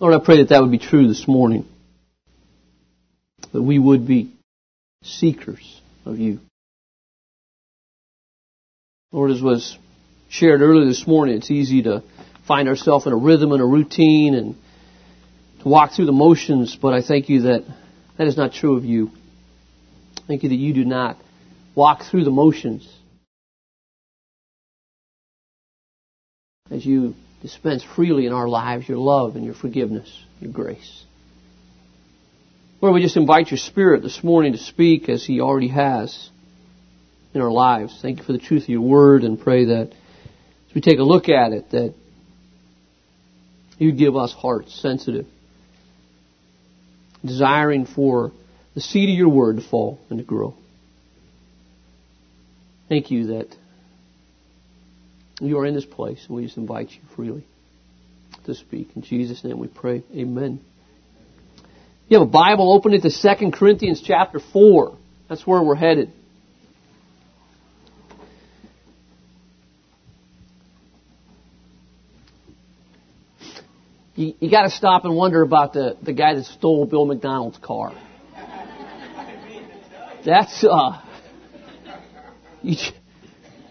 Lord, I pray that that would be true this morning. That we would be seekers of you. Lord, as was shared earlier this morning, it's easy to find ourselves in a rhythm and a routine and to walk through the motions, but I thank you that that is not true of you. Thank you that you do not walk through the motions as you dispense freely in our lives your love and your forgiveness, your grace. Lord, we just invite your Spirit this morning to speak as He already has in our lives. Thank you for the truth of your word and pray that as we take a look at it, that you give us hearts sensitive, desiring for the seed of your word to fall and to grow. Thank you that you are in this place, and we just invite you freely to speak. In Jesus' name we pray. Amen. You have a Bible, open it to 2 Corinthians chapter 4. That's where we're headed. You, you got to stop and wonder about the, the guy that stole Bill McDonald's car. That's uh, you,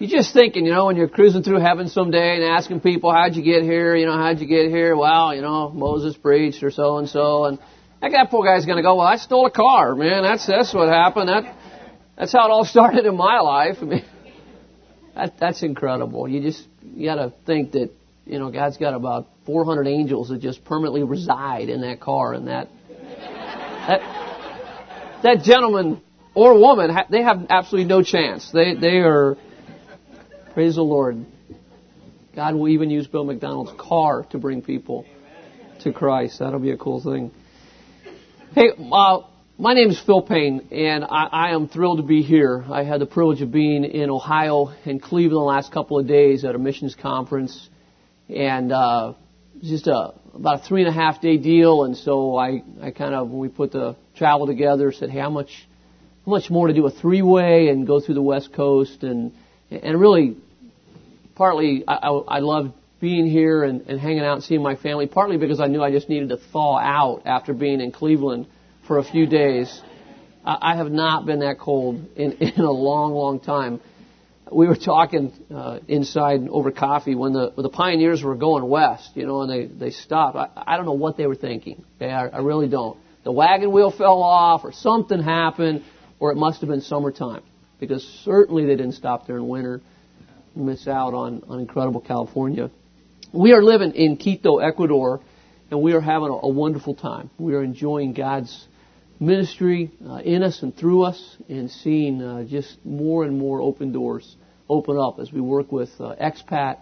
you're just thinking, you know, when you're cruising through heaven someday and asking people, how'd you get here? You know, how'd you get here? Well, you know, Moses preached or so and so, and that poor guy's going to go, well, I stole a car, man. That's that's what happened. That that's how it all started in my life. I mean, that that's incredible. You just you got to think that you know God's got about 400 angels that just permanently reside in that car, and that that that gentleman or woman, they have absolutely no chance. They, they are, praise the Lord. God will even use Bill McDonald's car to bring people to Christ. That'll be a cool thing. Hey, uh, my name is Phil Payne, and I, I, am thrilled to be here. I had the privilege of being in Ohio and Cleveland the last couple of days at a missions conference, and uh, just a about a three and a half day deal. And so I, I kind of when we put the travel together, said, "Hey, how much how much more to do a three-way and go through the West Coast and and really partly I, I, I loved being here and, and hanging out and seeing my family. Partly because I knew I just needed to thaw out after being in Cleveland for a few days. I, I have not been that cold in in a long, long time. We were talking uh, inside over coffee when the when the pioneers were going west, you know, and they they stopped. I, I don't know what they were thinking. Okay, I, I really don't. The wagon wheel fell off, or something happened or it must have been summertime, because certainly they didn't stop there in winter miss out on, on incredible California. We are living in Quito, Ecuador, and we are having a, a wonderful time. We are enjoying God's ministry uh, in us and through us, and seeing uh, just more and more open doors open up as we work with uh, expat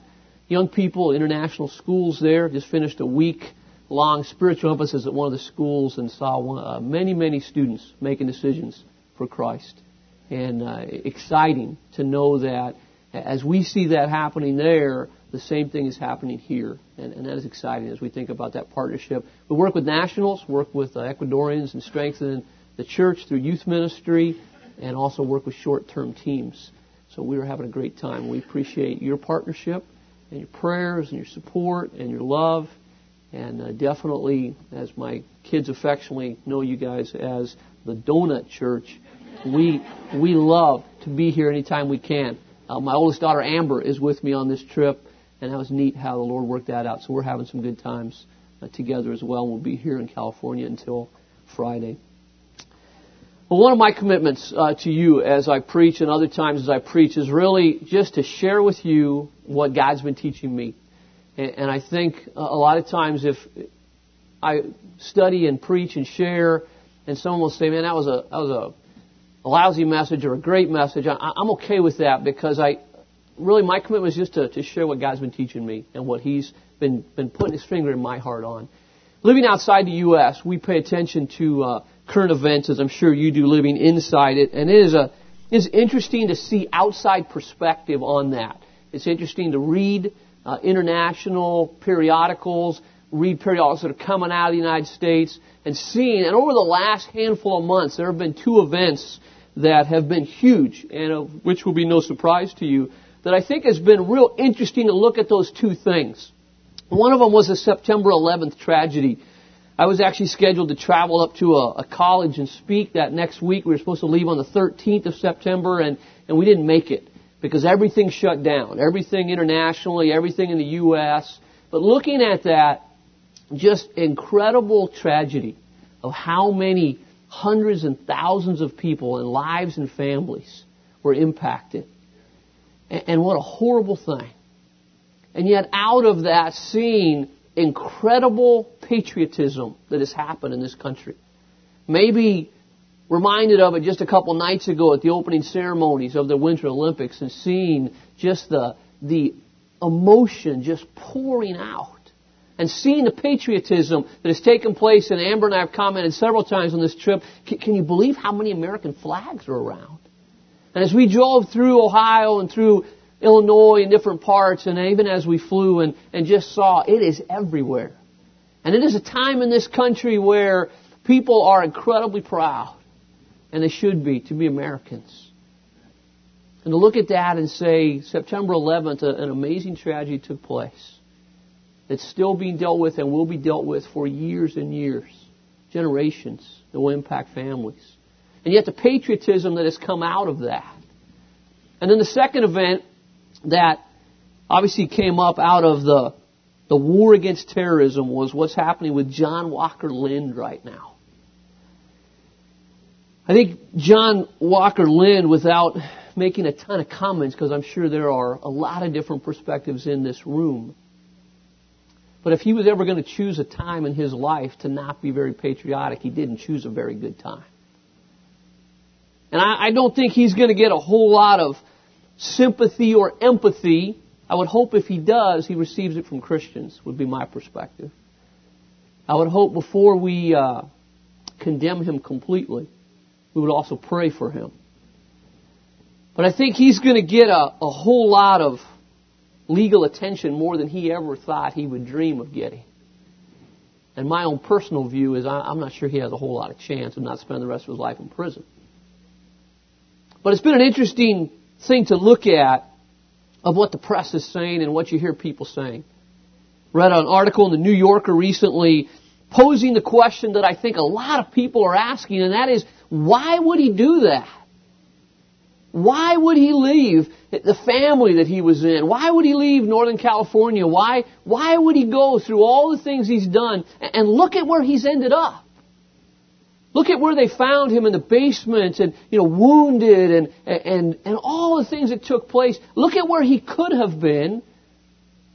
young people, international schools there. Just finished a week long spiritual emphasis at one of the schools and saw one, uh, many, many students making decisions for Christ. And uh, exciting to know that as we see that happening there, the same thing is happening here. And, and that is exciting as we think about that partnership. We work with nationals, work with uh, Ecuadorians, and strengthen the church through youth ministry, and also work with short term teams. So we are having a great time. We appreciate your partnership and your prayers and your support and your love. And uh, definitely, as my kids affectionately know you guys as the Donut Church, we we love to be here anytime we can. Uh, my oldest daughter Amber is with me on this trip, and that was neat how the Lord worked that out. So we're having some good times uh, together as well. We'll be here in California until Friday. Well, one of my commitments uh, to you as I preach and other times as I preach is really just to share with you what God's been teaching me. And, and I think a lot of times if I study and preach and share, and someone will say, "Man, that was a that was a lousy message or a great message, I, I'm okay with that because I really my commitment is just to, to share what God's been teaching me and what He's been been putting His finger in my heart on. Living outside the U.S., we pay attention to uh, current events, as I'm sure you do, living inside it, and it is a it's interesting to see outside perspective on that. It's interesting to read uh, international periodicals, read periodicals that are coming out of the United States, and seeing. And over the last handful of months, there have been two events that have been huge, and of which will be no surprise to you, that I think has been real interesting to look at those two things. One of them was the September 11th tragedy. I was actually scheduled to travel up to a, a, college and speak that next week. We were supposed to leave on the 13th of September, and, and we didn't make it because everything shut down. Everything internationally, everything in the U.S. But looking at that, just incredible tragedy of how many hundreds and thousands of people and lives and families were impacted. And, and what a horrible thing. And yet out of that scene, incredible patriotism that has happened in this country. Maybe reminded of it just a couple nights ago at the opening ceremonies of the Winter Olympics and seeing just the, the emotion just pouring out and seeing the patriotism that has taken place. And Amber and I have commented several times on this trip. Can, you believe how many American flags are around? And as we drove through Ohio and through Illinois and different parts, and even as we flew and, and just saw, it is everywhere. And it is a time in this country where people are incredibly proud, and they should be, to be Americans. And to look at that and say, September 11th, an amazing tragedy took place that's still being dealt with and will be dealt with for years and years, generations that will impact families. And yet the patriotism that has come out of that. And then the second event that obviously came up out of the, the war against terrorism was what's happening with John Walker Lindh right now. I think John Walker Lindh, without making a ton of comments, because I'm sure there are a lot of different perspectives in this room, but if he was ever going to choose a time in his life to not be very patriotic, he didn't choose a very good time. And I, I don't think he's going to get a whole lot of sympathy or empathy. I would hope if he does, he receives it from Christians, would be my perspective. I would hope before we uh, condemn him completely, we would also pray for him. But I think he's going to get a, a whole lot of legal attention more than he ever thought he would dream of getting. And my own personal view is I'm not sure he has a whole lot of chance of not spending the rest of his life in prison. But it's been an interesting thing to look at of what the press is saying and what you hear people saying. Read an article in the New Yorker recently posing the question that I think a lot of people are asking, and that is, why would he do that? Why would he leave the family that he was in? Why would he leave Northern California? Why, why would he go through all the things he's done? And look at where he's ended up. Look at where they found him in the basement and, you know, wounded and, and, and all the things that took place. Look at where he could have been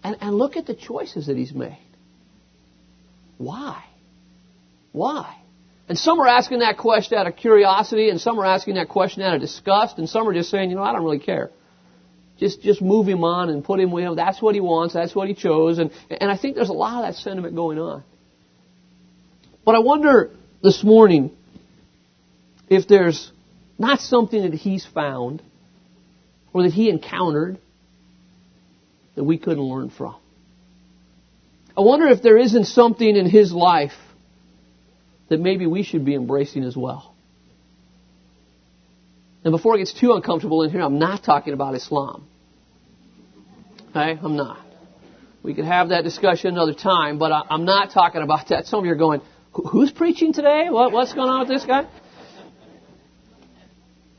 and, and look at the choices that he's made. Why? Why? And some are asking that question out of curiosity and some are asking that question out of disgust and some are just saying, you know, I don't really care. Just, just move him on and put him with him. That's what he wants. That's what he chose. And, and I think there's a lot of that sentiment going on. But I wonder this morning if there's not something that he's found or that he encountered that we couldn't learn from. I wonder if there isn't something in his life that maybe we should be embracing as well. And before it gets too uncomfortable in here, I'm not talking about Islam. Okay? I'm not. We could have that discussion another time, but I'm not talking about that. Some of you are going, Who's preaching today? What, what's going on with this guy?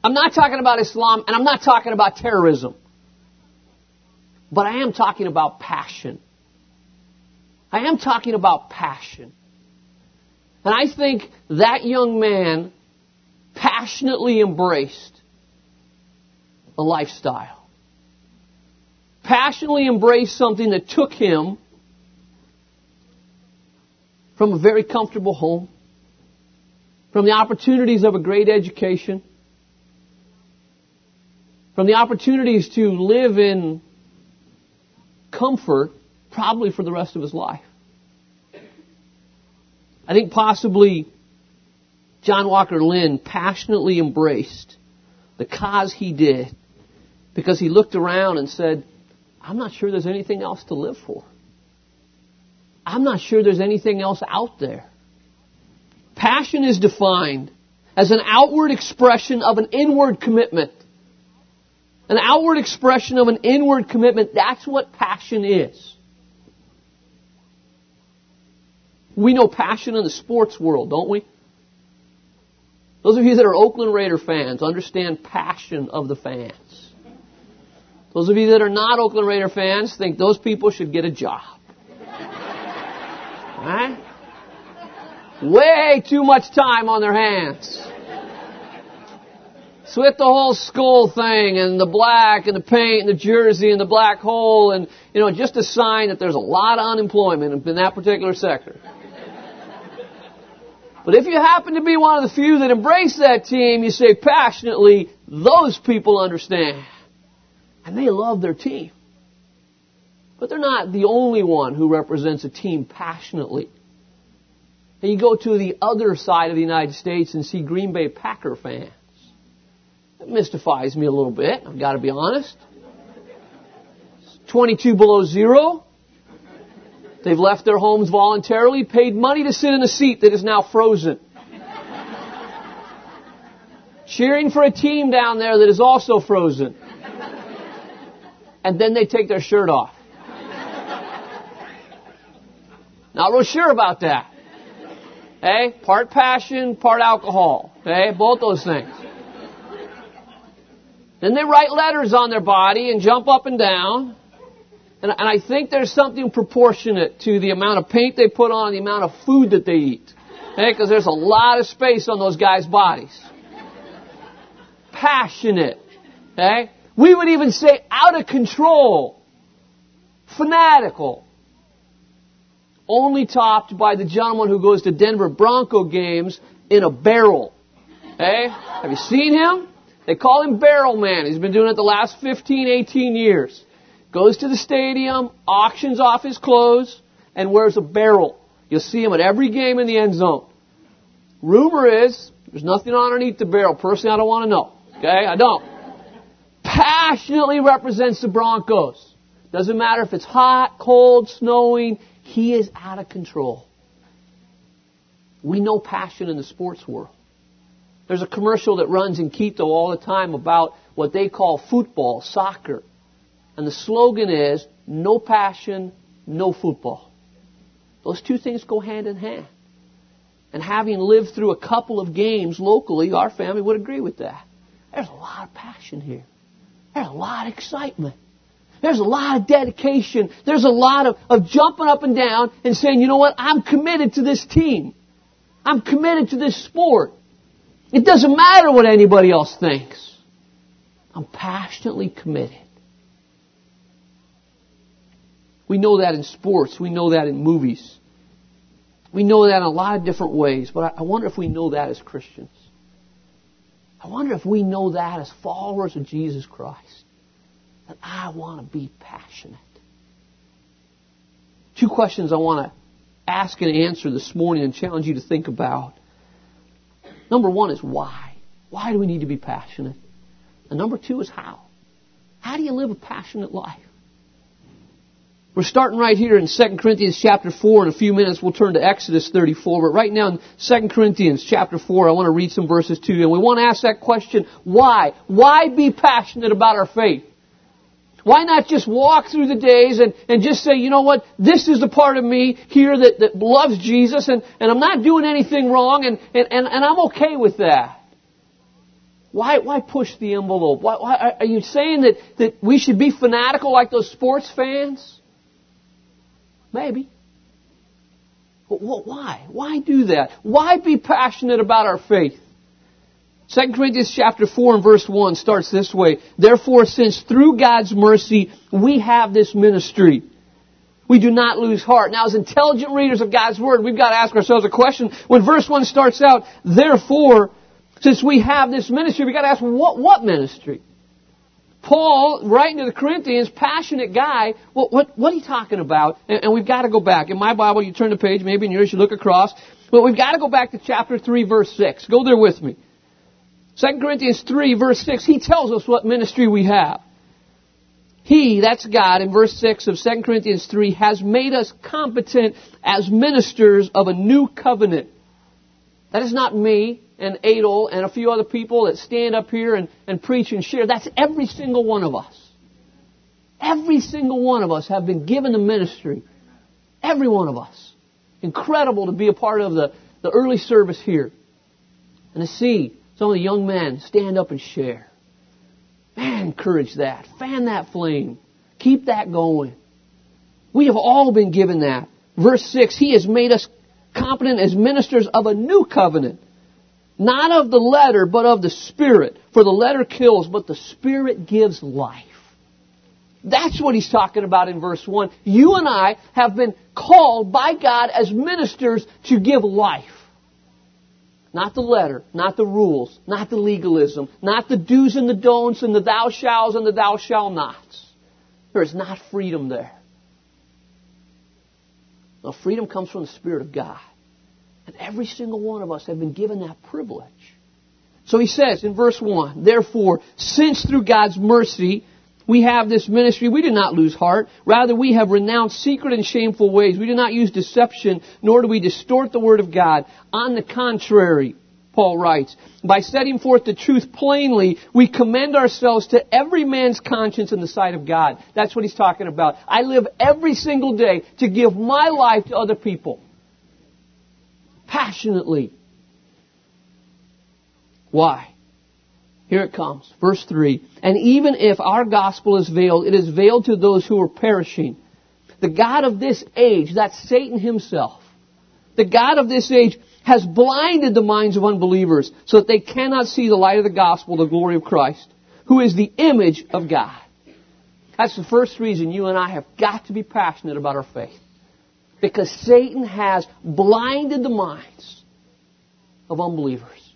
I'm not talking about Islam and I'm not talking about terrorism. But I am talking about passion. I am talking about passion. And I think that young man passionately embraced a lifestyle. Passionately embraced something that took him from a very comfortable home, from the opportunities of a great education, from the opportunities to live in comfort probably for the rest of his life. I think possibly John Walker Lindh passionately embraced the cause he did because he looked around and said, I'm not sure there's anything else to live for. I'm not sure there's anything else out there. Passion is defined as an outward expression of an inward commitment. An outward expression of an inward commitment. That's what passion is. We know passion in the sports world, don't we? Those of you that are Oakland Raider fans understand passion of the fans. Those of you that are not Oakland Raider fans think those people should get a job. Right? Way too much time on their hands. So with the whole school thing and the black and the paint and the jersey and the black hole and, you know, just a sign that there's a lot of unemployment in that particular sector. But if you happen to be one of the few that embrace that team, you say passionately, those people understand. And they love their team. But they're not the only one who represents a team passionately. And you go to the other side of the United States and see Green Bay Packer fans. It mystifies me a little bit, I've got to be honest. 22 below zero. They've left their homes voluntarily, paid money to sit in a seat that is now frozen. Cheering for a team down there that is also frozen. And then they take their shirt off. Not real sure about that. Hey, part passion, part alcohol. Okay, both those things. Then they write letters on their body and jump up and down. And, and I think there's something proportionate to the amount of paint they put on the amount of food that they eat. Because there's a lot of space on those guys' bodies. Passionate. Okay? We would even say out of control. Fanatical only topped by the gentleman who goes to Denver Bronco games in a barrel. Hey, have you seen him? They call him Barrel Man. He's been doing it the last 15, 18 years. Goes to the stadium, auctions off his clothes, and wears a barrel. You'll see him at every game in the end zone. Rumor is, there's nothing underneath the barrel. Personally, I don't want to know. Okay? I don't. Passionately represents the Broncos. Doesn't matter if it's hot, cold, snowing, he is out of control. We know passion in the sports world. There's a commercial that runs in Quito all the time about what they call football, soccer. And the slogan is, no passion, no football. Those two things go hand in hand. And having lived through a couple of games locally, our family would agree with that. There's a lot of passion here. There's a lot of excitement. There's a lot of dedication. There's a lot of, of jumping up and down and saying, you know what, I'm committed to this team. I'm committed to this sport. It doesn't matter what anybody else thinks. I'm passionately committed. We know that in sports. We know that in movies. We know that in a lot of different ways, but I wonder if we know that as Christians. I wonder if we know that as followers of Jesus Christ that I want to be passionate. Two questions I want to ask and answer this morning and challenge you to think about. Number one is why? Why do we need to be passionate? And number two is how. How do you live a passionate life? We're starting right here in 2 Corinthians chapter 4. In a few minutes we'll turn to Exodus 34. But right now in 2 Corinthians chapter 4, I want to read some verses to you. And we want to ask that question, why? Why be passionate about our faith? Why not just walk through the days and, and just say, you know what, this is the part of me here that, that loves Jesus and, and I'm not doing anything wrong and, and, and, and I'm okay with that. Why, why push the envelope? Why, why, are you saying that, that we should be fanatical like those sports fans? Maybe. Why? Why do that? Why be passionate about our faith? 2 Corinthians chapter 4 and verse 1 starts this way. Therefore, since through God's mercy we have this ministry, we do not lose heart. Now, as intelligent readers of God's Word, we've got to ask ourselves a question. When verse 1 starts out, therefore, since we have this ministry, we've got to ask, what, what ministry? Paul, writing to the Corinthians, passionate guy, what, what, what are you talking about? And, and, we've got to go back. In my Bible, you turn the page, maybe in yours you look across, but we've got to go back to chapter 3, verse 6. Go there with me. 2 Corinthians 3 verse 6, he tells us what ministry we have. He, that's God, in verse 6 of 2 Corinthians 3, has made us competent as ministers of a new covenant. That is not me and Adel and a few other people that stand up here and, and preach and share. That's every single one of us. Every single one of us have been given the ministry. Every one of us. Incredible to be a part of the, the early service here and to see some of the young men stand up and share. Man, encourage that. Fan that flame. Keep that going. We have all been given that. Verse 6, He has made us competent as ministers of a new covenant. Not of the letter, but of the Spirit. For the letter kills, but the Spirit gives life. That's what he's talking about in verse 1. You and I have been called by God as ministers to give life. Not the letter, not the rules, not the legalism, not the do's and the don'ts and the thou shalls and the thou shall nots. There is not freedom there. No, freedom comes from the Spirit of God. And every single one of us have been given that privilege. So he says in verse 1, Therefore, since through God's mercy we have this ministry, we do not lose heart. Rather, we have renounced secret and shameful ways. We do not use deception, nor do we distort the word of God. On the contrary, Paul writes, by setting forth the truth plainly, we commend ourselves to every man's conscience in the sight of God. That's what he's talking about. I live every single day to give my life to other people. Passionately. Why? Here it comes. Verse 3. And even if our gospel is veiled, it is veiled to those who are perishing. The God of this age, that's Satan himself, the God of this age has blinded the minds of unbelievers so that they cannot see the light of the gospel, the glory of Christ, who is the image of God. That's the first reason you and I have got to be passionate about our faith. Because Satan has blinded the minds of unbelievers.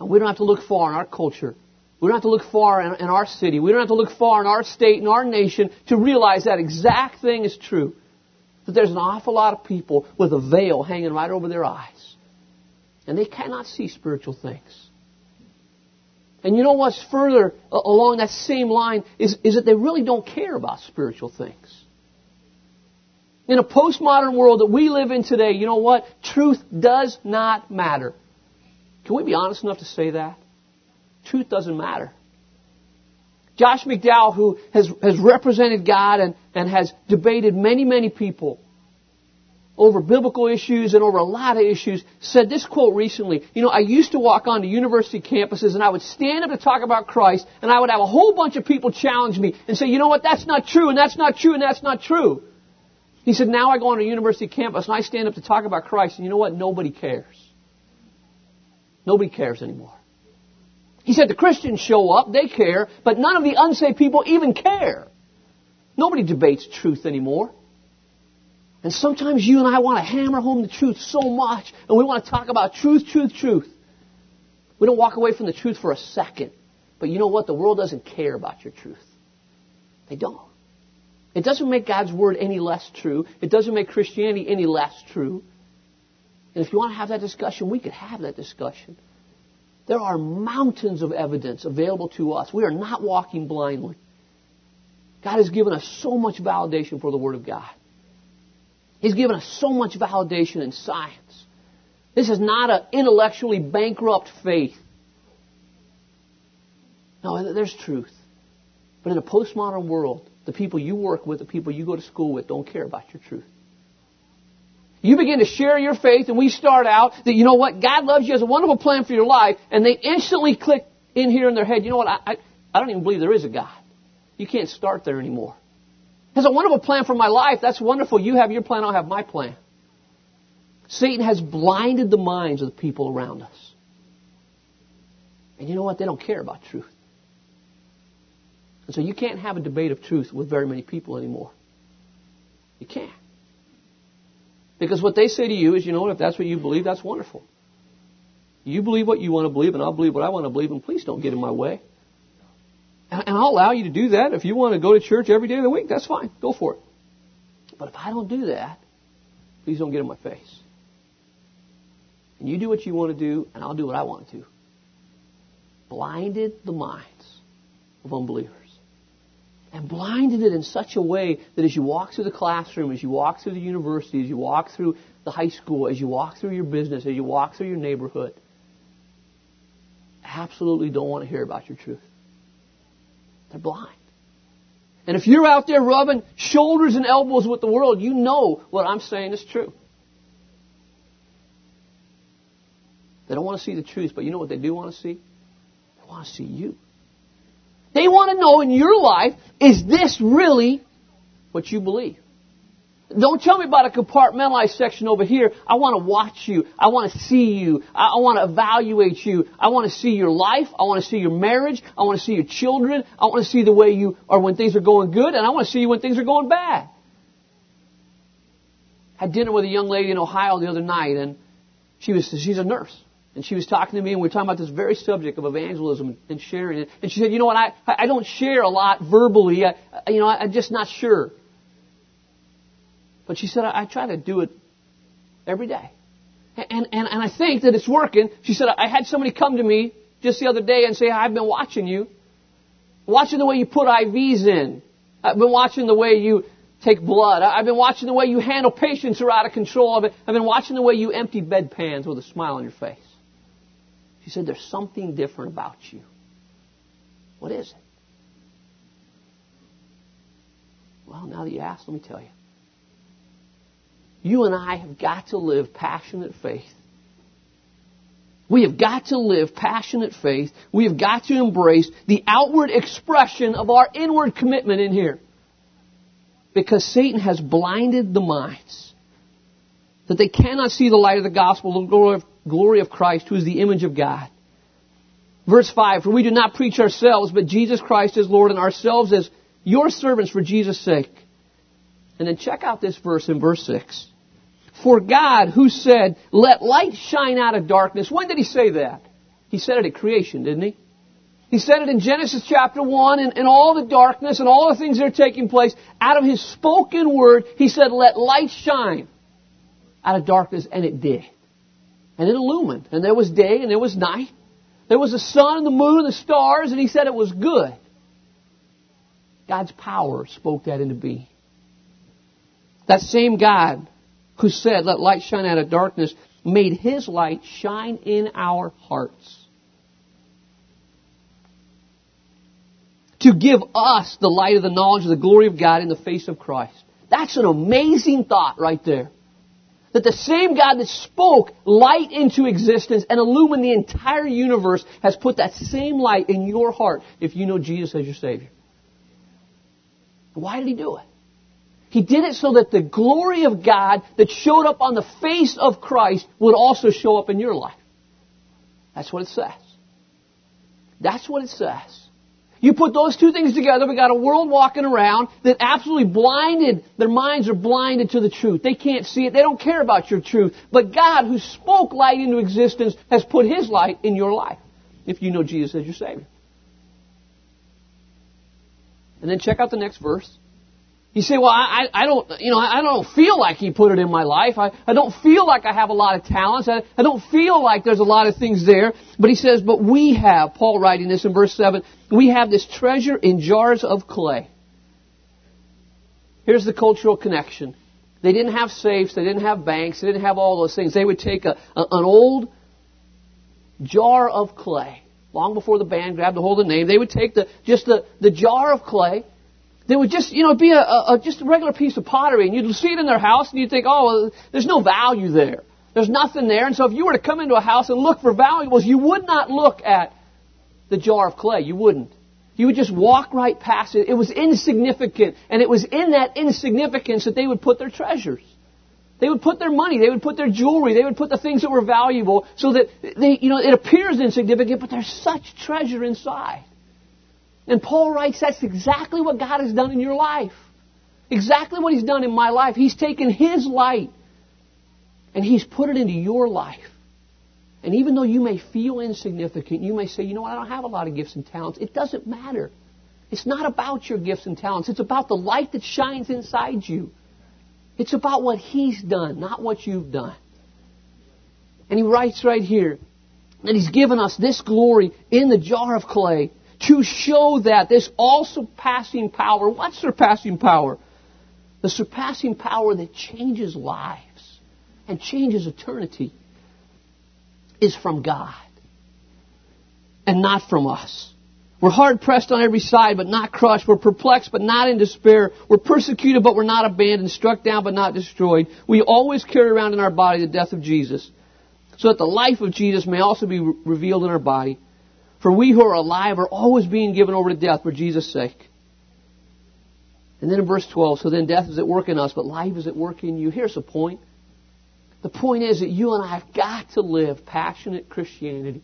And we don't have to look far in our culture. We don't have to look far in, in, our city. We don't have to look far in our state, in our nation to realize that exact thing is true. That there's an awful lot of people with a veil hanging right over their eyes. And they cannot see spiritual things. And you know what's further along that same line is, is that they really don't care about spiritual things. In a postmodern world that we live in today, you know what? Truth does not matter. Can we be honest enough to say that? Truth doesn't matter. Josh McDowell, who has, has represented God and, and has debated many, many people over biblical issues and over a lot of issues, said this quote recently. You know, I used to walk onto university campuses and I would stand up to talk about Christ and I would have a whole bunch of people challenge me and say, you know what, that's not true and that's not true and that's not true. He said, now I go on a university campus and I stand up to talk about Christ and you know what, nobody cares. Nobody cares anymore. He said the Christians show up, they care, but none of the unsaved people even care. Nobody debates truth anymore. And sometimes you and I want to hammer home the truth so much, and we want to talk about truth, truth, truth. We don't walk away from the truth for a second. But you know what? The world doesn't care about your truth. They don't. It doesn't make God's word any less true. It doesn't make Christianity any less true. And if you want to have that discussion, we could have that discussion. There are mountains of evidence available to us. We are not walking blindly. God has given us so much validation for the Word of God. He's given us so much validation in science. This is not an intellectually bankrupt faith. No, there's truth. But in a postmodern world, the people you work with, the people you go to school with, don't care about your truth. You begin to share your faith and we start out that, you know what, God loves you, has a wonderful plan for your life, and they instantly click in here in their head, you know what, I, I, I don't even believe there is a God. You can't start there anymore. Has a wonderful plan for my life. That's wonderful. You have your plan, I'll have my plan. Satan has blinded the minds of the people around us. And you know what? They don't care about truth. And so you can't have a debate of truth with very many people anymore. You can't. Because what they say to you is, you know what, if that's what you believe, that's wonderful. You believe what you want to believe, and I'll believe what I want to believe, and please don't get in my way. And I'll allow you to do that. If you want to go to church every day of the week, that's fine. Go for it. But if I don't do that, please don't get in my face. And you do what you want to do, and I'll do what I want to. Blinded the minds of unbelievers and blinded it in such a way that as you walk through the classroom, as you walk through the university, as you walk through the high school, as you walk through your business, as you walk through your neighborhood, absolutely don't want to hear about your truth. They're blind. And if you're out there rubbing shoulders and elbows with the world, you know what I'm saying is true. They don't want to see the truth, but you know what they do want to see? They want to see you. They want to know in your life, is this really what you believe? Don't tell me about a compartmentalized section over here. I want to watch you. I want to see you. I want to evaluate you. I want to see your life. I want to see your marriage. I want to see your children. I want to see the way you are when things are going good, and I want to see you when things are going bad. I Had dinner with a young lady in Ohio the other night, and she was she's a nurse, and she was talking to me, and we were talking about this very subject of evangelism and sharing it. And she said, "You know what? I I don't share a lot verbally. I, you know, I'm just not sure." But she said, I, I try to do it every day. And, and, and I think that it's working. She said, I had somebody come to me just the other day and say, I've been watching you. Watching the way you put IVs in. I've been watching the way you take blood. I've been watching the way you handle patients who are out of control. I've been, I've been watching the way you empty bedpans with a smile on your face. She said, There's something different about you. What is it? Well, now that you ask, let me tell you. You and I have got to live passionate faith. We have got to live passionate faith. We have got to embrace the outward expression of our inward commitment in here. Because Satan has blinded the minds that they cannot see the light of the gospel, the glory of, glory of Christ, who is the image of God. Verse 5, For we do not preach ourselves, but Jesus Christ as Lord, and ourselves as your servants for Jesus' sake. And then check out this verse in verse 6. For God, who said, let light shine out of darkness, when did he say that? He said it at creation, didn't he? He said it in Genesis chapter 1 and, and all the darkness and all the things that are taking place. Out of his spoken word, he said, let light shine out of darkness, and it did. And it illumined. And there was day and there was night. There was the sun and the moon and the stars, and he said it was good. God's power spoke that into being. That same God who said, Let light shine out of darkness, made his light shine in our hearts. To give us the light of the knowledge of the glory of God in the face of Christ. That's an amazing thought right there. That the same God that spoke light into existence and illumined the entire universe has put that same light in your heart if you know Jesus as your Savior. Why did He do it? He did it so that the glory of God that showed up on the face of Christ would also show up in your life. That's what it says. That's what it says. You put those two things together, we got a world walking around that absolutely blinded, their minds are blinded to the truth. They can't see it. They don't care about your truth. But God, who spoke light into existence, has put His light in your life. If you know Jesus as your Savior. And then check out the next verse. You say, well, I, I don't, you know, I don't feel like He put it in my life. I, I don't feel like I have a lot of talents. I, I don't feel like there's a lot of things there. But He says, but we have, Paul writing this in verse 7, we have this treasure in jars of clay. Here's the cultural connection. They didn't have safes. They didn't have banks. They didn't have all those things. They would take a, a an old jar of clay. Long before the band grabbed a hold of the name, they would take the, just the, the jar of clay they would just, you know, be a, a, just a regular piece of pottery, and you'd see it in their house, and you'd think, oh, well, there's no value there. There's nothing there. And so if you were to come into a house and look for valuables, you would not look at the jar of clay. You wouldn't. You would just walk right past it. It was insignificant. And it was in that insignificance that they would put their treasures. They would put their money, they would put their jewelry, they would put the things that were valuable so that they, you know, it appears insignificant, but there's such treasure inside. And Paul writes that's exactly what God has done in your life. Exactly what He's done in my life. He's taken His light and He's put it into your life. And even though you may feel insignificant, you may say, you know what, I don't have a lot of gifts and talents. It doesn't matter. It's not about your gifts and talents. It's about the light that shines inside you. It's about what He's done, not what you've done. And He writes right here that He's given us this glory in the jar of clay to show that this all surpassing power, what surpassing power? The surpassing power that changes lives and changes eternity is from God and not from us. We're hard pressed on every side, but not crushed. We're perplexed, but not in despair. We're persecuted, but we're not abandoned. Struck down, but not destroyed. We always carry around in our body the death of Jesus so that the life of Jesus may also be re- revealed in our body. For we who are alive are always being given over to death for Jesus' sake. And then in verse 12, so then death is at work in us, but life is at work in you. Here's the point. The point is that you and I have got to live passionate Christianity.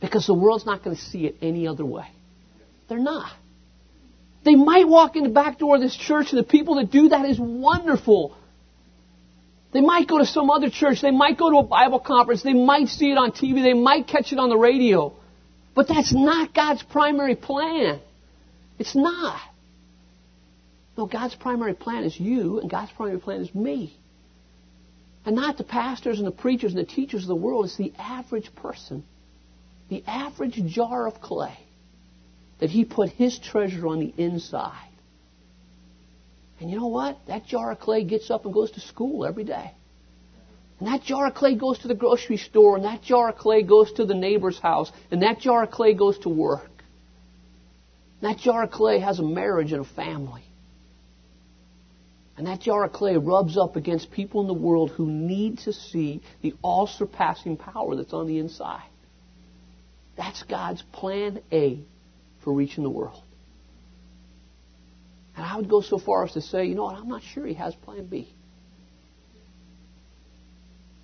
Because the world's not going to see it any other way. They're not. They might walk in the back door of this church, and the people that do that is wonderful. They might go to some other church. They might go to a Bible conference. They might see it on TV. They might catch it on the radio. But that's not God's primary plan. It's not. No, God's primary plan is you, and God's primary plan is me. And not the pastors and the preachers and the teachers of the world. It's the average person the average jar of clay that he put his treasure on the inside. And you know what? That jar of clay gets up and goes to school every day. And that jar of clay goes to the grocery store, and that jar of clay goes to the neighbor's house, and that jar of clay goes to work. And that jar of clay has a marriage and a family. And that jar of clay rubs up against people in the world who need to see the all surpassing power that's on the inside. That's God's plan A for reaching the world. I would go so far as to say, you know what, I'm not sure he has plan B.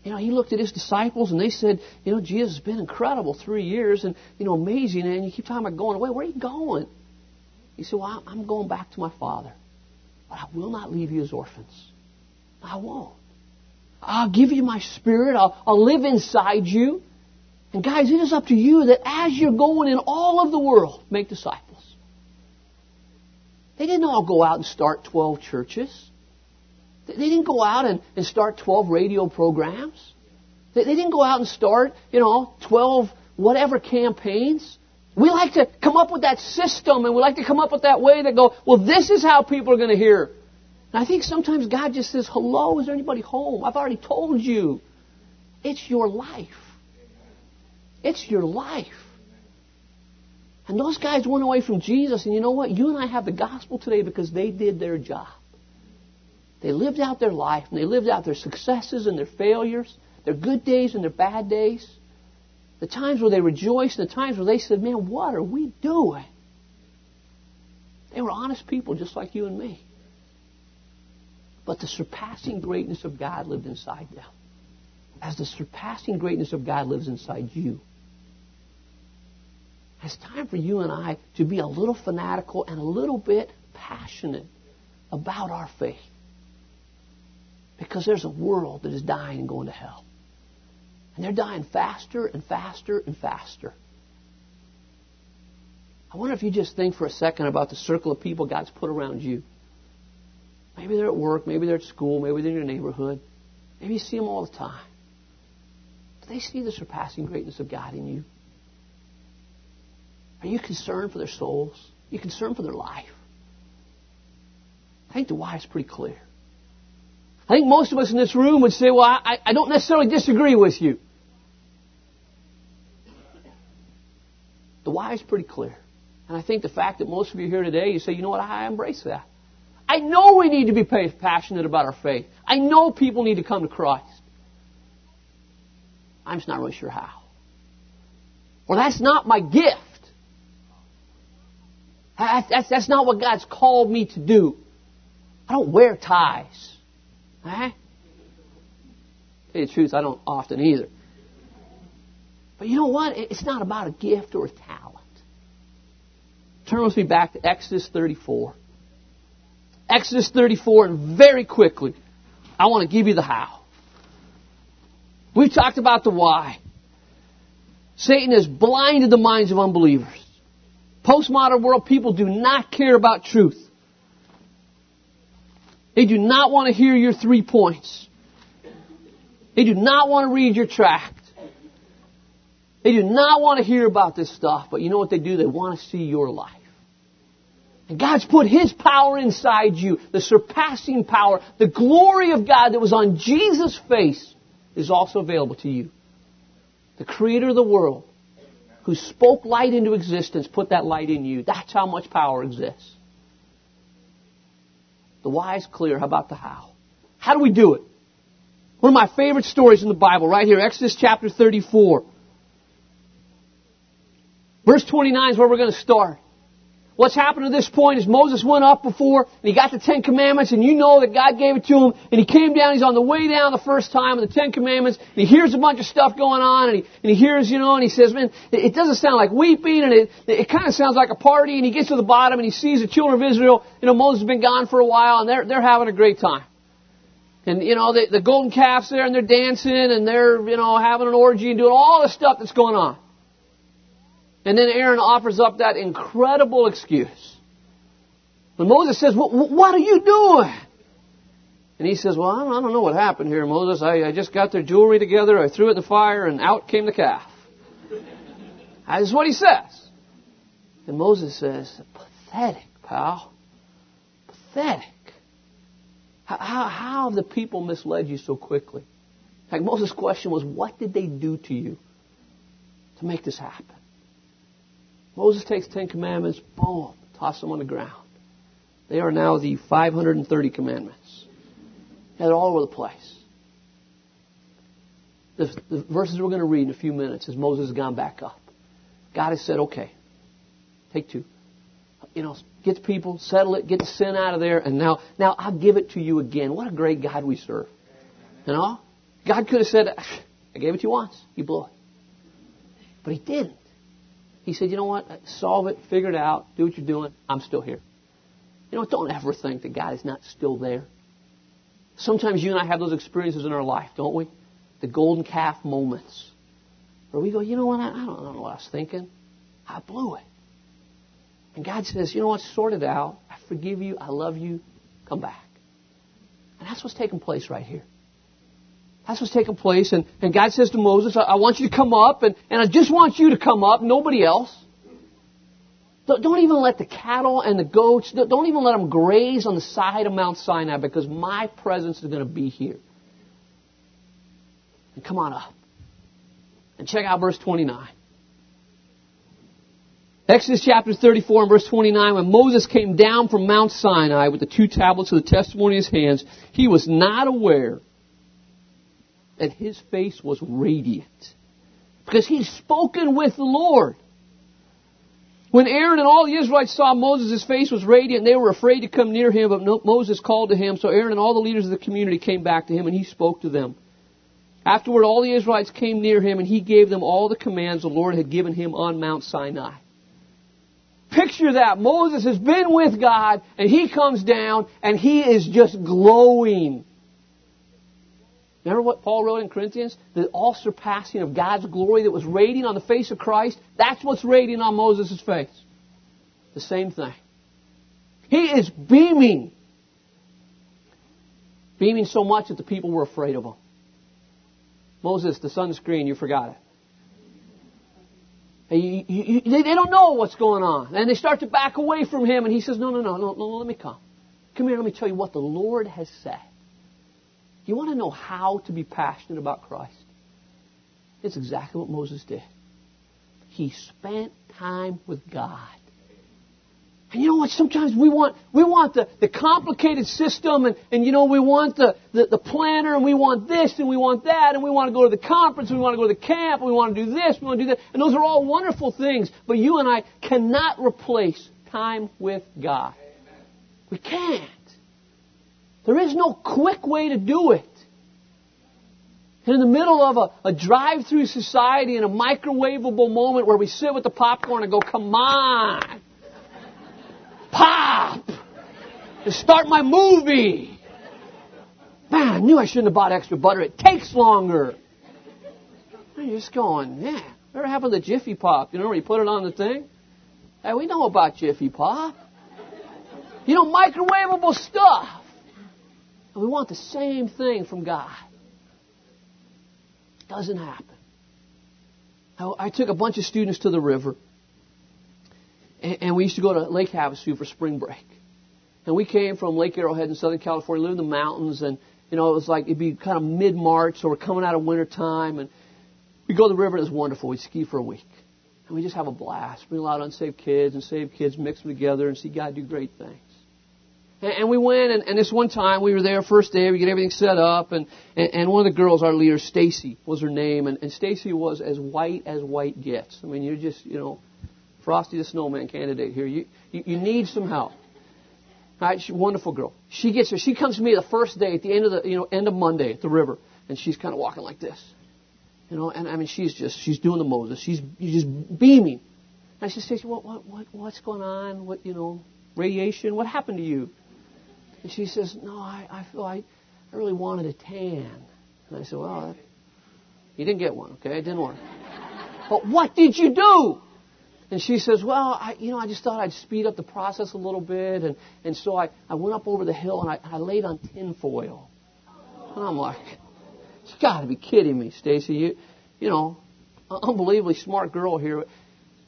You know, he looked at his disciples and they said, you know, Jesus has been incredible three years and, you know, amazing. And you keep talking about going away. Where are you going? He said, well, I'm going back to my Father. But I will not leave you as orphans. I won't. I'll give you my spirit. I'll, I'll live inside you. And guys, it is up to you that as you're going in all of the world, make disciples. They didn't all go out and start 12 churches. They didn't go out and, and start 12 radio programs. They, they didn't go out and start, you know, 12 whatever campaigns. We like to come up with that system and we like to come up with that way that go, well, this is how people are going to hear. And I think sometimes God just says, hello, is there anybody home? I've already told you. It's your life. It's your life. And those guys went away from Jesus, and you know what? You and I have the gospel today because they did their job. They lived out their life, and they lived out their successes and their failures, their good days and their bad days, the times where they rejoiced, and the times where they said, Man, what are we doing? They were honest people just like you and me. But the surpassing greatness of God lived inside them. As the surpassing greatness of God lives inside you, it's time for you and I to be a little fanatical and a little bit passionate about our faith. Because there's a world that is dying and going to hell. And they're dying faster and faster and faster. I wonder if you just think for a second about the circle of people God's put around you. Maybe they're at work, maybe they're at school, maybe they're in your neighborhood. Maybe you see them all the time. Do they see the surpassing greatness of God in you? Are you concerned for their souls? Are you concerned for their life? I think the why is pretty clear. I think most of us in this room would say, well, I, I don't necessarily disagree with you. The why is pretty clear. And I think the fact that most of you here today, you say, you know what, I embrace that. I know we need to be passionate about our faith. I know people need to come to Christ. I'm just not really sure how. Well, that's not my gift. That's, that's not what God's called me to do. I don't wear ties. Eh? Tell you the truth, I don't often either. But you know what? It's not about a gift or a talent. Turn with me back to Exodus 34. Exodus 34, and very quickly, I want to give you the how. We've talked about the why. Satan has blinded the minds of unbelievers. Postmodern world people do not care about truth. They do not want to hear your three points. They do not want to read your tract. They do not want to hear about this stuff, but you know what they do? They want to see your life. And God's put His power inside you, the surpassing power, the glory of God that was on Jesus' face is also available to you. The Creator of the world who spoke light into existence put that light in you. That's how much power exists. The why is clear. How about the how? How do we do it? One of my favorite stories in the Bible, right here, Exodus chapter 34. Verse 29 is where we're going to start. What's happened to this point is Moses went up before and he got the Ten Commandments and you know that God gave it to him and he came down, he's on the way down the first time of the Ten Commandments and he hears a bunch of stuff going on and he, and he hears, you know, and he says, man, it, it doesn't sound like weeping and it, it kind of sounds like a party and he gets to the bottom and he sees the children of Israel, you know, Moses has been gone for a while and they're, they're having a great time. And, you know, the, the golden calf's there and they're dancing and they're, you know, having an orgy and doing all the stuff that's going on. And then Aaron offers up that incredible excuse. When Moses says, what are you doing? And he says, well, I don't, I don't know what happened here, Moses. I, I, just got their jewelry together, I threw it in the fire, and out came the calf. That's what he says. And Moses says, pathetic, pal. Pathetic. How, how, how have the people misled you so quickly? Like Moses' question was, what did they do to you to make this happen? Moses takes Ten Commandments, boom, toss them on the ground. They are now the 530 commandments. They're all over the place. The, the verses we're going to read in a few minutes as Moses has gone back up. God has said, okay, take two. You know, get the people, settle it, get the sin out of there, and now, now I'll give it to you again. What a great God we serve. You know? God could have said, I gave it to you once. You blew it. But He didn't. He said, you know what? Solve it, figure it out, do what you're doing. I'm still here. You know, don't ever think that God is not still there. Sometimes you and I have those experiences in our life, don't we? The golden calf moments. Where we go, you know what? I don't know what I was thinking. I blew it. And God says, you know what? Sort it out. I forgive you. I love you. Come back. And that's what's taking place right here. That's what's taking place. And, and God says to Moses, I, I want you to come up, and, and I just want you to come up, nobody else. Don't, don't even let the cattle and the goats, don't even let them graze on the side of Mount Sinai because my presence is going to be here. And come on up. And check out verse 29. Exodus chapter 34 and verse 29, when Moses came down from Mount Sinai with the two tablets of the testimony in his hands, he was not aware that his face was radiant. Because he'd spoken with the Lord. When Aaron and all the Israelites saw Moses, his face was radiant, they were afraid to come near him, but Moses called to him. So Aaron and all the leaders of the community came back to him, and he spoke to them. Afterward, all the Israelites came near him, and he gave them all the commands the Lord had given him on Mount Sinai. Picture that. Moses has been with God, and he comes down, and he is just glowing. Remember what Paul wrote in Corinthians? The all surpassing of God's glory that was radiant on the face of Christ? That's what's radiant on Moses' face. The same thing. He is beaming. Beaming so much that the people were afraid of him. Moses, the sunscreen, you forgot it. You, you, you, they, don't know what's going on. And they start to back away from him, and he says, No, no, no, no, no, let me come. Come here, let me tell you what the Lord has said. You want to know how to be passionate about Christ? It's exactly what Moses did. He spent time with God. And you know what? Sometimes we want we want the, the complicated system and, and you know we want the, the, the planner and we want this and we want that and we want to go to the conference and we want to go to the camp and we want to do this, we want to do that. And those are all wonderful things. But you and I cannot replace time with God. We can't. There is no quick way to do it. And in the middle of a, a drive-through society in a microwavable moment where we sit with the popcorn and go, come on, pop, to start my movie. Man, I knew I shouldn't have bought extra butter. It takes longer. You're just going, yeah. Whatever happened to Jiffy Pop? You know where you put it on the thing? Hey, we know about Jiffy Pop. You know, microwavable stuff. And we want the same thing from God. Doesn't happen. I took a bunch of students to the river, and we used to go to Lake Havasu for spring break. And we came from Lake Arrowhead in Southern California, lived in the mountains, and you know it was like it'd be kind of mid March, so we're coming out of winter time, and we go to the river. and It's wonderful. We ski for a week, and we just have a blast. Bring a lot of unsaved kids and saved kids, mix them together, and see God do great things. And, we went, and, and this one time we were there first day. We get everything set up, and and, and one of the girls, our leader, Stacy, was her name, and, and Stacy was as white as white gets. I mean, you're just you know, Frosty the Snowman candidate here. You you, you need some help. All right, she's a wonderful girl. She gets her. She comes to me the first day at the end of the you know end of Monday at the river, and she's kind of walking like this, you know. And I mean, she's just she's doing the Moses. She's just beaming. And I said, Stacy, what what what what's going on? What you know, radiation? What happened to you? And she says, No, I, I feel I, I really wanted a tan. And I said, Well, you didn't get one, okay? It didn't work. but what did you do? And she says, Well, I, you know, I just thought I'd speed up the process a little bit. And, and so I, I went up over the hill and I, I laid on tinfoil. And I'm like, You got to be kidding me, Stacy. You, you know, unbelievably smart girl here.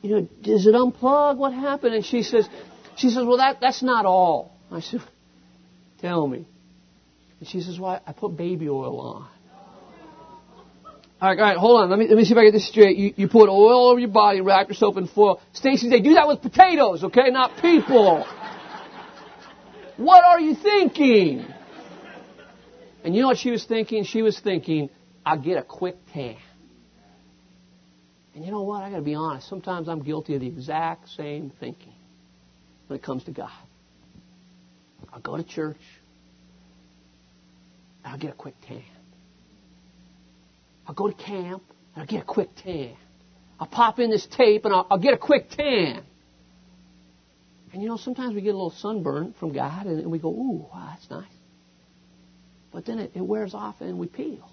You know, does it unplug? What happened? And she says, she says, well, that, that's not all. I said, Tell me. And she says, Well, I put baby oil on. All right, all right, hold on. Let me, let me see if I get this straight. You, you put oil over your body, wrap yourself in foil. Stacy, they do that with potatoes, okay? Not people. what are you thinking? And you know what she was thinking? She was thinking, I'll get a quick tan. And you know what? I gotta be honest. Sometimes I'm guilty of the exact same thinking when it comes to God. I'll go to church. And I'll get a quick tan. I'll go to camp and I'll get a quick tan. I'll pop in this tape and I'll, I'll get a quick tan. And you know, sometimes we get a little sunburn from God and, and we go, ooh, wow, that's nice. But then it, it wears off and we peel.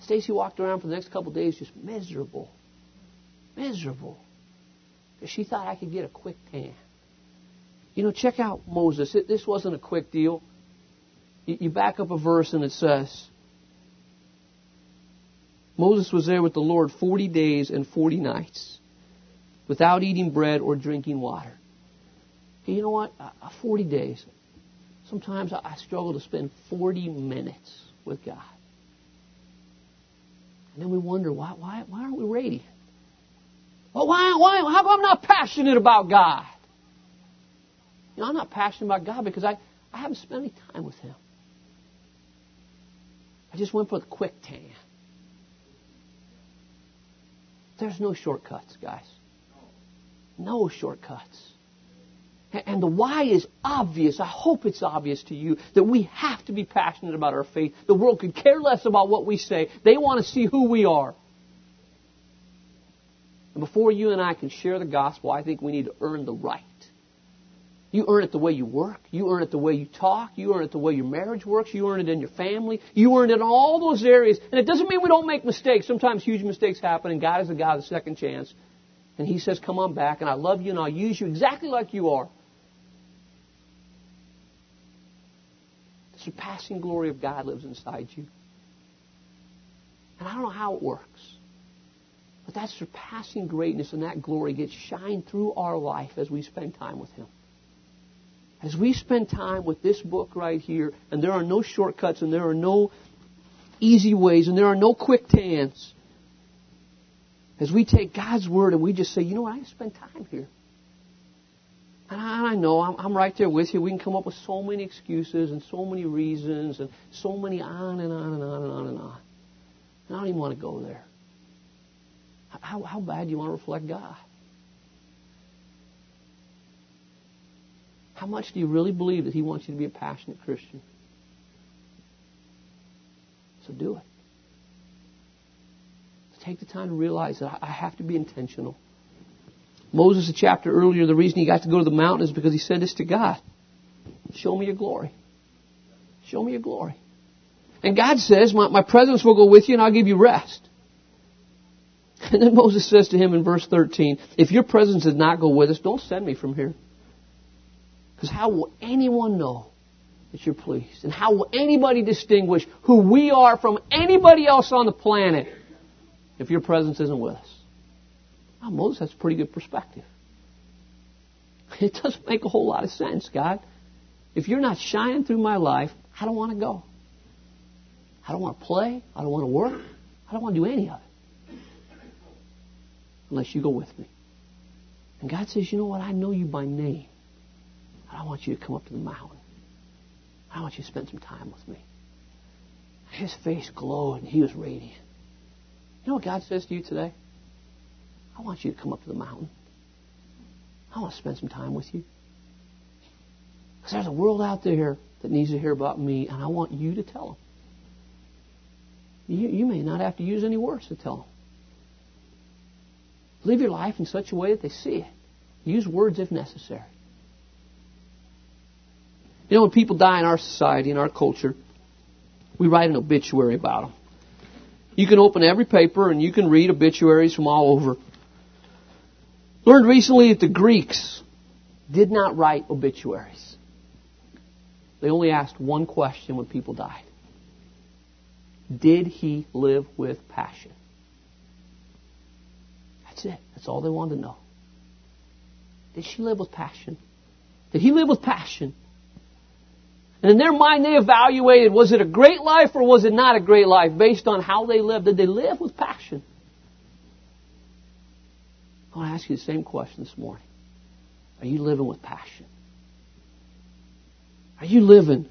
Stacy walked around for the next couple of days just miserable. Miserable. Because she thought I could get a quick tan. You know, check out Moses. It, this wasn't a quick deal. You, you back up a verse and it says, Moses was there with the Lord 40 days and 40 nights without eating bread or drinking water. You know what? Uh, 40 days. Sometimes I struggle to spend 40 minutes with God. And then we wonder, why, why, why aren't we ready? Well, why, why, how come I'm not passionate about God? You know, I'm not passionate about God because I, I haven't spent any time with Him. I just went for the quick tan. There's no shortcuts, guys. No shortcuts. And the why is obvious. I hope it's obvious to you that we have to be passionate about our faith. The world could care less about what we say. They want to see who we are. And before you and I can share the gospel, I think we need to earn the right you earn it the way you work. You earn it the way you talk. You earn it the way your marriage works. You earn it in your family. You earn it in all those areas. And it doesn't mean we don't make mistakes. Sometimes huge mistakes happen, and God is the God of the second chance. And He says, Come on back, and I love you, and I'll use you exactly like you are. The surpassing glory of God lives inside you. And I don't know how it works. But that surpassing greatness and that glory gets shined through our life as we spend time with Him. As we spend time with this book right here, and there are no shortcuts and there are no easy ways and there are no quick tans, as we take God's word and we just say, you know what, I spend time here. And I, know I'm, right there with you. We can come up with so many excuses and so many reasons and so many on and on and on and on and on. And I don't even want to go there. How, how bad do you want to reflect God? How much do you really believe that He wants you to be a passionate Christian? So do it. Take the time to realize that I have to be intentional. Moses, a chapter earlier, the reason he got to go to the mountain is because he said this to God Show me your glory. Show me your glory. And God says, my, my presence will go with you and I'll give you rest. And then Moses says to him in verse 13, If your presence does not go with us, don't send me from here. Because how will anyone know that you're pleased? And how will anybody distinguish who we are from anybody else on the planet if your presence isn't with us? Well, Moses has a pretty good perspective. It doesn't make a whole lot of sense, God. If you're not shining through my life, I don't want to go. I don't want to play. I don't want to work. I don't want to do any of it. Unless you go with me. And God says, you know what? I know you by name. I want you to come up to the mountain. I want you to spend some time with me. His face glowed and he was radiant. You know what God says to you today? I want you to come up to the mountain. I want to spend some time with you. Because there's a world out there that needs to hear about me, and I want you to tell them. You, you may not have to use any words to tell them. Live your life in such a way that they see it. Use words if necessary. You know, when people die in our society, in our culture, we write an obituary about them. You can open every paper and you can read obituaries from all over. Learned recently that the Greeks did not write obituaries. They only asked one question when people died. Did he live with passion? That's it. That's all they wanted to know. Did she live with passion? Did he live with passion? And in their mind, they evaluated was it a great life or was it not a great life based on how they lived? Did they live with passion? I want to ask you the same question this morning. Are you living with passion? Are you living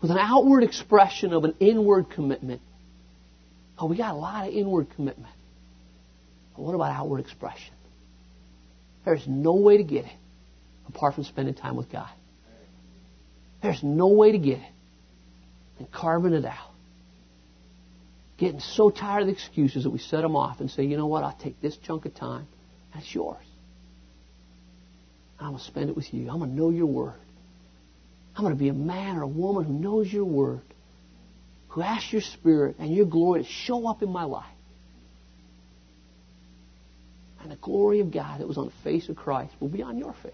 with an outward expression of an inward commitment? Oh, we got a lot of inward commitment. But what about outward expression? There's no way to get it apart from spending time with God. There's no way to get it and carving it out. Getting so tired of the excuses that we set them off and say, you know what, I'll take this chunk of time. That's yours. I'm going to spend it with you. I'm going to know your word. I'm going to be a man or a woman who knows your word, who asks your spirit and your glory to show up in my life. And the glory of God that was on the face of Christ will be on your face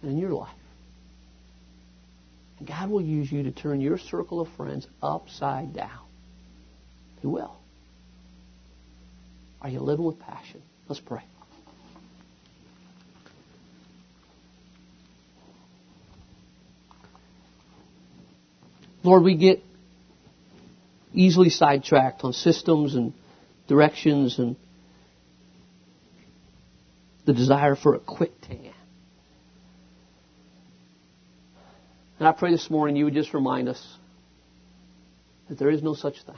and in your life. God will use you to turn your circle of friends upside down. He will. Are you living with passion? Let's pray. Lord, we get easily sidetracked on systems and directions and the desire for a quick tan. And I pray this morning you would just remind us that there is no such thing.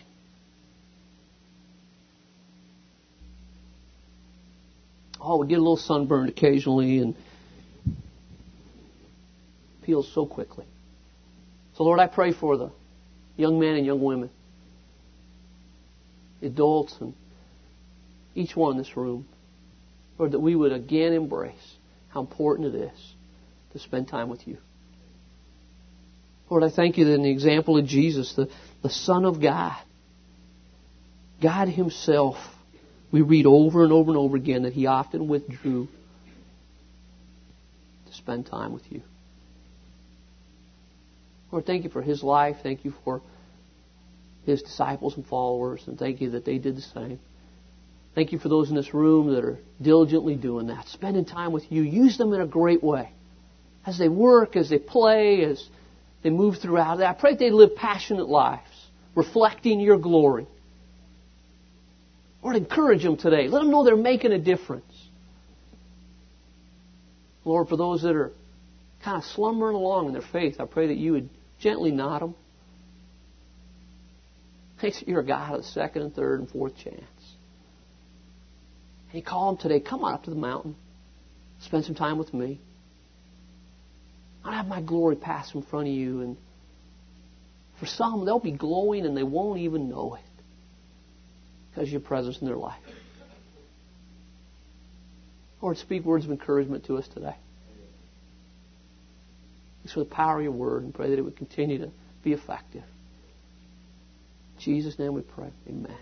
Oh, we get a little sunburned occasionally and peels so quickly. So, Lord, I pray for the young men and young women, adults, and each one in this room, Lord, that we would again embrace how important it is to spend time with you. Lord, I thank you that in the example of Jesus, the, the Son of God, God Himself, we read over and over and over again that He often withdrew to spend time with you. Lord, thank you for his life. Thank you for his disciples and followers, and thank you that they did the same. Thank you for those in this room that are diligently doing that, spending time with you. Use them in a great way. As they work, as they play, as they move throughout. I pray they live passionate lives, reflecting your glory. Lord, encourage them today. Let them know they're making a difference. Lord, for those that are kind of slumbering along in their faith, I pray that you would Gently nod them. Thanks that You're a God of the second and third and fourth chance. And you call them today, come on up to the mountain. Spend some time with me. I'll have my glory pass in front of you. And for some, they'll be glowing and they won't even know it because your presence in their life. Lord, speak words of encouragement to us today. Thanks for the power of your word and pray that it would continue to be effective. In Jesus' name we pray. Amen.